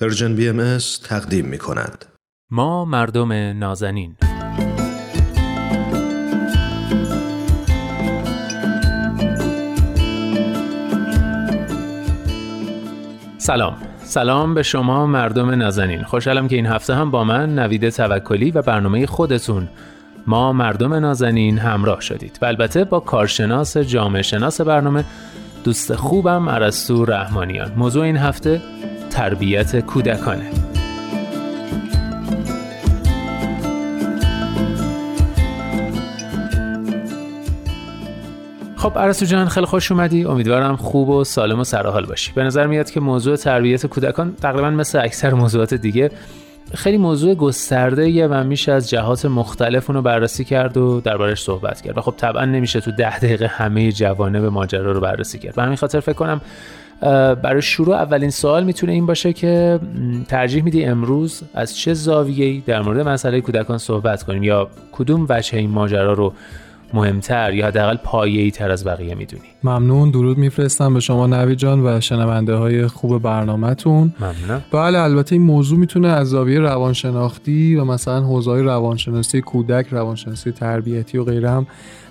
Persian BM تقدیم می کند. ما مردم نازنین. سلام. سلام به شما مردم نازنین. خوشحالم که این هفته هم با من نوید توکلی و برنامه خودتون. ما مردم نازنین همراه شدید. و البته با کارشناس جامعه شناس برنامه. دوست خوبم عرستو رحمانیان. موضوع این هفته تربیت کودکانه. خب عرستو جان خیلی خوش اومدی. امیدوارم خوب و سالم و سرحال باشی. به نظر میاد که موضوع تربیت کودکان تقریبا مثل اکثر موضوعات دیگه خیلی موضوع گسترده و میشه از جهات مختلف اونو بررسی کرد و دربارش صحبت کرد. و خب طبعا نمیشه تو ده دقیقه همه جوانب ماجرا رو بررسی کرد. به همین خاطر فکر کنم برای شروع اولین سوال می‌تونه این باشه که ترجیح میدی امروز از چه زاویه‌ای در مورد مسئله کودکان صحبت کنیم؟ یا کدوم وجه این ماجرا رو مهمتر یا حداقل پایه‌ای تر از بقیه می‌دونی؟ ممنون. درود میفرستم به شما نوی جان و شنونده های خوب برنامهتون. ممنونم بله البته این موضوع می‌تونه از زاویه روانشناختی و مثلا حوزه روانشناسی کودک روانشناسی تربیتی و غیره هم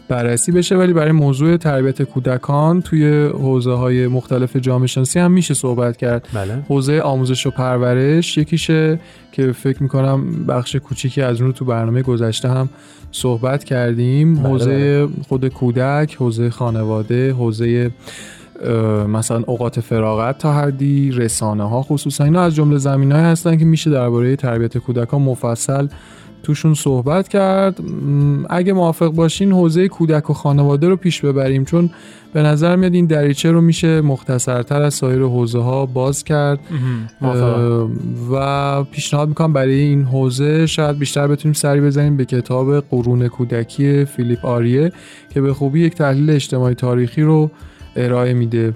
بررسی بشه ولی برای موضوع تربیت کودکان توی حوزه های مختلف جامعه شناسی هم میشه صحبت کرد. بله. حوزه آموزش و پرورش یکیشه که فکر می‌کنم بخش کوچیکی از اون رو تو برنامه گذشته هم صحبت کردیم. بله، حوزه خود کودک حوزه خانواده حوزه مثلا اوقات فراغت تا حدی رسانه ها خصوصا اینا از جمله زمین هستن که میشه درباره تربیت کودکان مفصل توشون صحبت کرد. اگه موافق باشین حوزه کودک و خانواده رو پیش ببریم چون به نظر میاد این دریچه رو میشه مختصرتر از سایر حوزه ها باز کرد. و پیشنهاد می‌کنم برای این حوزه شاید بیشتر بتونیم سری بزنیم به کتاب قرون کودکی فیلیپ آریه که به خوبی یک تحلیل اجتماعی تاریخی رو ارائه میده.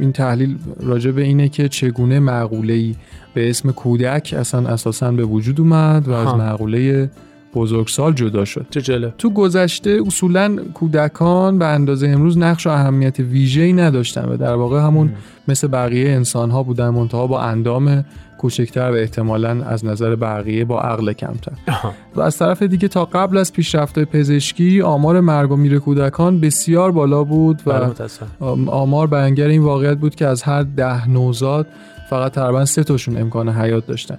این تحلیل راجع به اینه که چگونه معقوله به اسم کودک اصلا اساسا به وجود اومد و از معقوله بزرگسال جدا شد. چه تو گذشته اصولا کودکان به اندازه امروز نقش و اهمیت ویژه‌ای نداشتن و در واقع همون مثل بقیه انسان ها بودن منتها با اندام کوچکتر و احتمالا از نظر بقیه با عقل کمتر. و از طرف دیگه تا قبل از پیشرفت پزشکی آمار مرگ و میر کودکان بسیار بالا بود و آمار بیانگر این واقعیت بود که از هر ده نوزاد فقط تقریبا سه تاشون امکان حیات داشتن.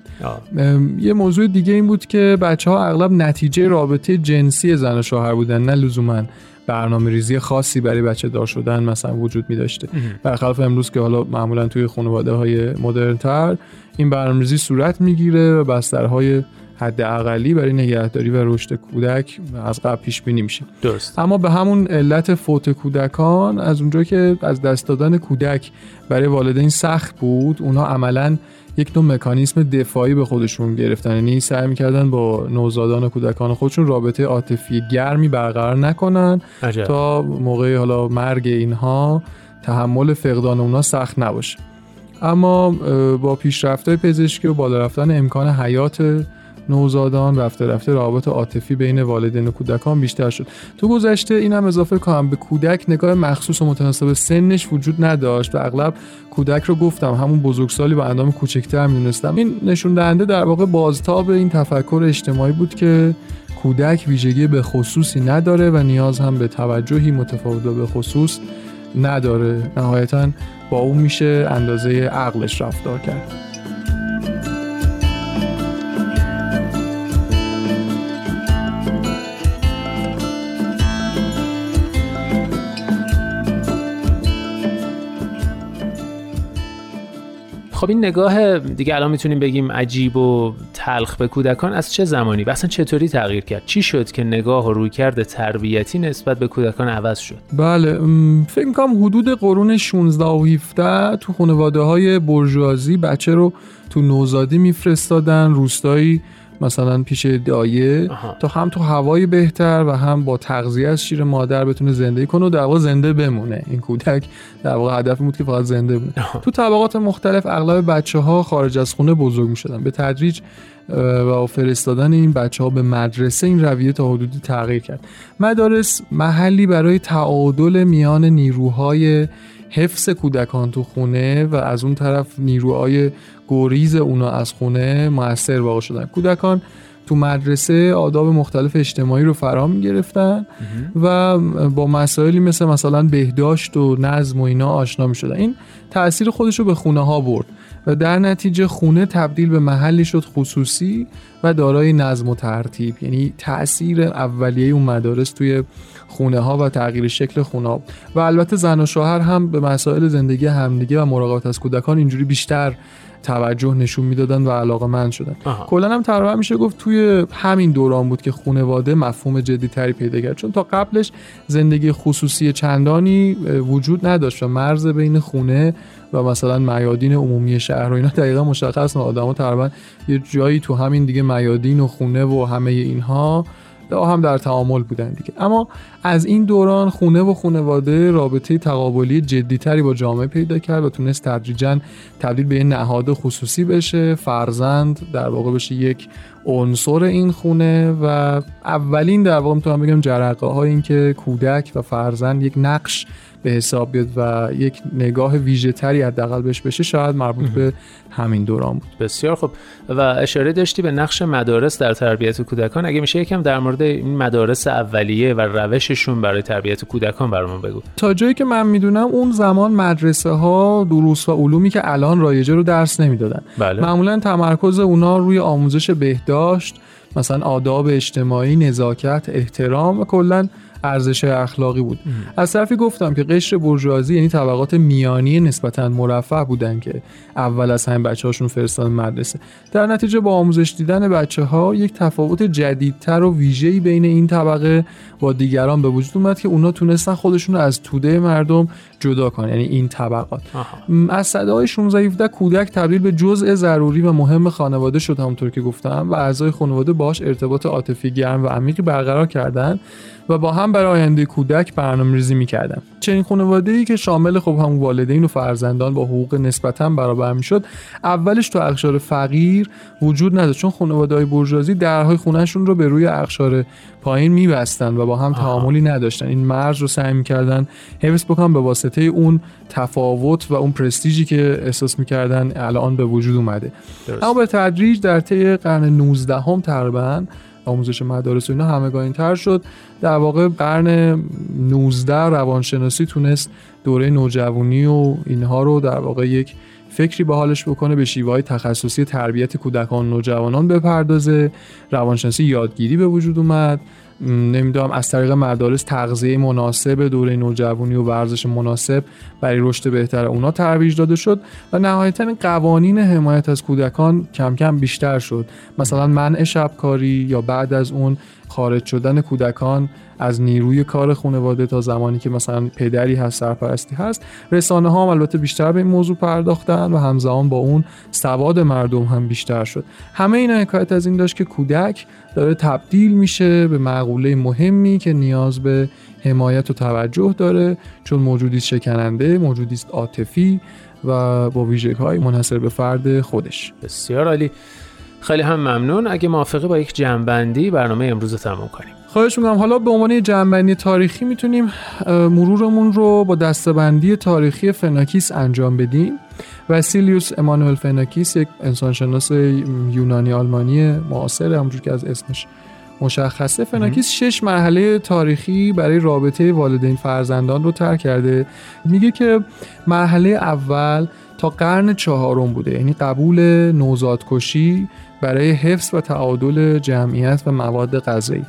یه موضوع دیگه این بود که بچه ها اغلب نتیجه رابطه جنسی زن و شوهر بودن نه لزوما برنامه ریزی خاصی برای بچه دار شدن مثلا وجود می داشته برخلاف امروز که حالا معمولا توی خانواده های مدرن تر این برنامه ریزی صورت می‌گیره و بسترهای حد اقلی برای نگهداری و رشد کودک از قبل پیش بینی میشه. درست. اما به همون علت فوت کودکان از اونجا که از دست دادن کودک برای والدین سخت بود اونا عملا یک نوع مکانیسم دفاعی به خودشون گرفتن. یعنی سعی می‌کردن با نوزادان و کودکان خودشون رابطه عاطفی گرمی برقرار نکنن عجب. تا موقع حالا مرگ اینها تحمل فقدان اونا سخت نباشه. اما با پیشرفت پزشکی و بالا رفتن امکان حیات نوزادان رفته رفته روابط عاطفی بین والدین و کودکان بیشتر شد. تو گذشته اینم اضافه کنم به کودک نگاه مخصوص و متناسب سنش وجود نداشت و اغلب کودک رو گفتم همون بزرگسالی با اندام کوچکتر می‌دونستم. این نشون دهنده در واقع بازتاب این تفکر اجتماعی بود که کودک ویژگی به خصوصی نداره و نیاز هم به توجهی متفاوت به خصوص نداره. نهایتا با اون میشه اندازه عقلش رفتار کرد. خب این نگاه دیگه الان می‌تونیم بگیم عجیب و تلخ به کودکان. از چه زمانی و اصلا چطوری تغییر کرد؟ چی شد که نگاه و رویکرد تربیتی نسبت به کودکان عوض شد؟ بله فکر می‌کنم حدود قرون 16 و 17 تو خانواده های برجوازی بچه رو تو نوزادی میفرستادن. روستایی مثلا پیش دایه تا هم تو هوای بهتر و هم با تغذیه از شیر مادر بتونه زندگی کنه و در واقع زنده بمونه. این کودک در واقع هدف بود که فقط زنده بمونه تو طبقات مختلف اغلب بچه ها خارج از خونه بزرگ می شدن به تدریج و فرستادن این بچه ها به مدرسه این رویه تا حدودی تغییر کرد. مدارس محلی برای تعادل میان نیروهای حفظ کودکان تو خونه و از اون طرف نیروهای گریز اونا از خونه موثر واقع شدن. کودکان تو مدرسه آداب مختلف اجتماعی رو فرا گرفتن و با مسائلی مثل مثلا بهداشت و نظم و اینا آشنا می شدن این تاثیر خودش رو به خونه ها برد. و در نتیجه خونه تبدیل به محلی شد خصوصی و دارای نظم و ترتیب یعنی تاثیر اولیه اون مدارس توی خونه ها و تغییر شکل خونه ها و البته زن و شوهر هم به مسائل زندگی همدیگه و مراقبت از کودکان اینجوری بیشتر توجه نشون می‌دادن و علاقه من شدن. کلا هم تقریبا میشه گفت توی همین دوران بود که خانواده مفهوم جدی تری پیدا کرد. چون تا قبلش زندگی خصوصی چندانی وجود نداشت و مرز بین خونه و مثلا میادین عمومی شهر و اینا دقیقا مشخص نه آدما تقریبا یه جایی تو همین دیگه میادین و خونه و همه اینها هم در تعامل بودن دیگه. اما از این دوران خونه و خونواده رابطه تقابلی جدیتری با جامعه پیدا کرد و تونست تدریجا تبدیل به یه نهاد خصوصی بشه. فرزند در واقع بشه یک عنصر این خونه و اولین در واقع می‌تونم بگم جرقه ها این که کودک و فرزند یک نقش به حساب بیاد و یک نگاه ویژه تری حداقل بهش بشه شاید مربوط به همین دوران بود. بسیار خوب. و اشاره داشتی به نقش مدارس در تربیت کودکان. اگه میشه یکم در مورد این مدارس اولیه و روششون برای تربیت کودکان برامون بگو تا جایی که من می‌دونم اون زمان مدرسه ها دروس و علومی که الان رایجه رو درس نمی‌دادن بله. معمولا تمرکز اونا روی آموزش بهداشت مثلا آداب اجتماعی نزاکت احترام و کلا ارزش اخلاقی بود. از طرفی گفتم که قشر برجوازی یعنی طبقات میانی نسبتا مرفه بودن که اول از همین بچه هاشون فرستادن مدرسه. در نتیجه با آموزش دیدن بچه ها یک تفاوت جدیدتر و ویژه‌ای بین این طبقه با دیگران به وجود اومد که اونا تونستن خودشون رو از توده مردم جدا کنن یعنی این طبقات. از صدای 16 17 کودک تبدیل به جزء ضروری و مهم خانواده شد همونطور که گفتم و اعضای خانواده باش ارتباط عاطفی گرم و عمیقی برقرار کردن. و با هم برای آینده کودک برنامه ریزی می‌کردن چنین خانواده ای که شامل خب هم والدین و فرزندان با حقوق نسبتا برابر می‌شد اولش تو اقشار فقیر وجود نداشت. چون خانواده های برجوازی درهای خونهشون رو به روی اقشار پایین میبستن و با هم تعاملی نداشتن. این مرز رو سعی می‌کردن حفظ بکنن به واسطه اون تفاوت و اون پرستیژی که احساس می‌کردن الان به وجود اومده. اما به تدریج در طی قرن 19 هم تقریبا آموزش مدارس و اینا همگانی تر شد. در واقع قرن 19 روانشناسی تونست دوره نوجوانی و اینها رو در واقع یک فکری به حالش بکنه به شیوه های تخصصی تربیت کودکان نوجوانان بپردازه. روانشناسی یادگیری به وجود اومد. نمی‌دونم از طریق مدارس تغذیه مناسب دوره نوجوانی و ورزش مناسب برای رشد بهتر اونا ترویج داده شد و نهایتا قوانین حمایت از کودکان کم کم بیشتر شد. مثلا منع شبکاری یا بعد از اون خارج شدن کودکان از نیروی کار خانواده تا زمانی که مثلا پدری هست سرپرستی هست رسانه ها هم البته بیشتر به این موضوع پرداختن و همزمان با اون سواد مردم هم بیشتر شد. همه اینا حکایت از این داشت که کودک داره تبدیل میشه به معقوله مهمی که نیاز به حمایت و توجه داره چون موجودی شکننده موجودی عاطفی و با ویژگی های منحصر به فرد خودش. بسیار عالی. خیلی هم ممنون. اگه موافقه با یک جنبندی برنامه امروز تموم کنیم. خواهش می‌کنم. حالا به عنوان جنبندی تاریخی می‌تونیم مرورمون رو با دستبندی تاریخی فناکیس انجام بدیم. وسیلیوس امانوئل فناکیس یک انسانشناس یونانی آلمانی معاصر همونجور که از اسمش مشخصه. فناکیس شش مرحله تاریخی برای رابطه والدین فرزندان رو تر کرده. میگه که مرحله اول تا قرن چهارم بوده. یعنی قبول نوزادکشی برای حفظ و تعادل جمعیت و مواد غذایی.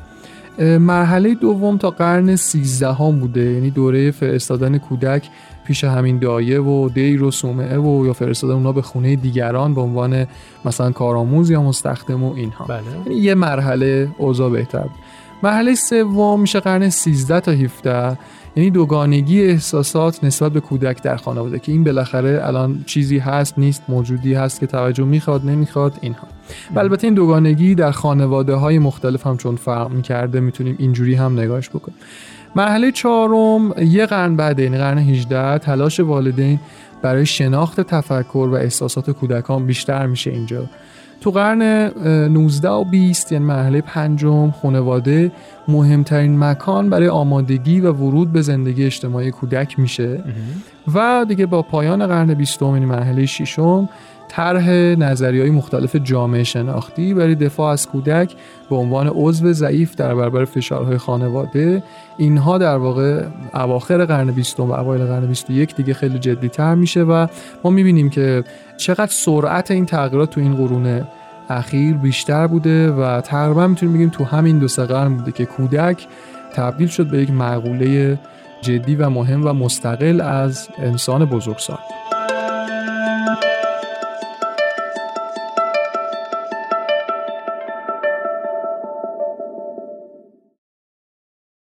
مرحله دوم تا قرن سیزدهم بوده. یعنی دوره فرستادن کودک پیش همین دایه و دیر و سومعه و یا فرستادن اونا به خونه دیگران به عنوان مثلا کارآموز یا مستخدم و اینها. بله. یعنی یه مرحله اوضاع بهتر بود. مرحله سوم میشه قرن 13 تا 17 یعنی دوگانگی احساسات نسبت به کودک در خانواده که این بالاخره الان چیزی هست نیست موجودی هست که توجه می‌خواد نمی‌خواد اینها. و البته این دوگانگی در خانواده های مختلف هم چون فرق می‌کرده می‌تونیم اینجوری هم نگاهش بکنیم. مرحله چهارم یه قرن بعد یعنی قرن 18 تلاش والدین برای شناخت تفکر و احساسات کودکان بیشتر میشه اینجا. تو قرن 19 و 20 یعنی مرحله پنجم خانواده مهمترین مکان برای آمادگی و ورود به زندگی اجتماعی کودک میشه. و دیگه با پایان قرن 20 یعنی مرحله ششم طرح نظری های مختلف جامعه شناختی برای دفاع از کودک به عنوان عضو ضعیف در برابر فشارهای خانواده. اینها در واقع اواخر قرن بیستم و اوایل قرن 21 دیگه خیلی جدی تر میشه و ما می‌بینیم که چقدر سرعت این تغییرات تو این قرون اخیر بیشتر بوده و تقریبا می‌تونیم بگیم تو همین دو سه قرن بوده که کودک تبدیل شد به یک معقوله جدی و مهم و مستقل از انسان بزرگسال.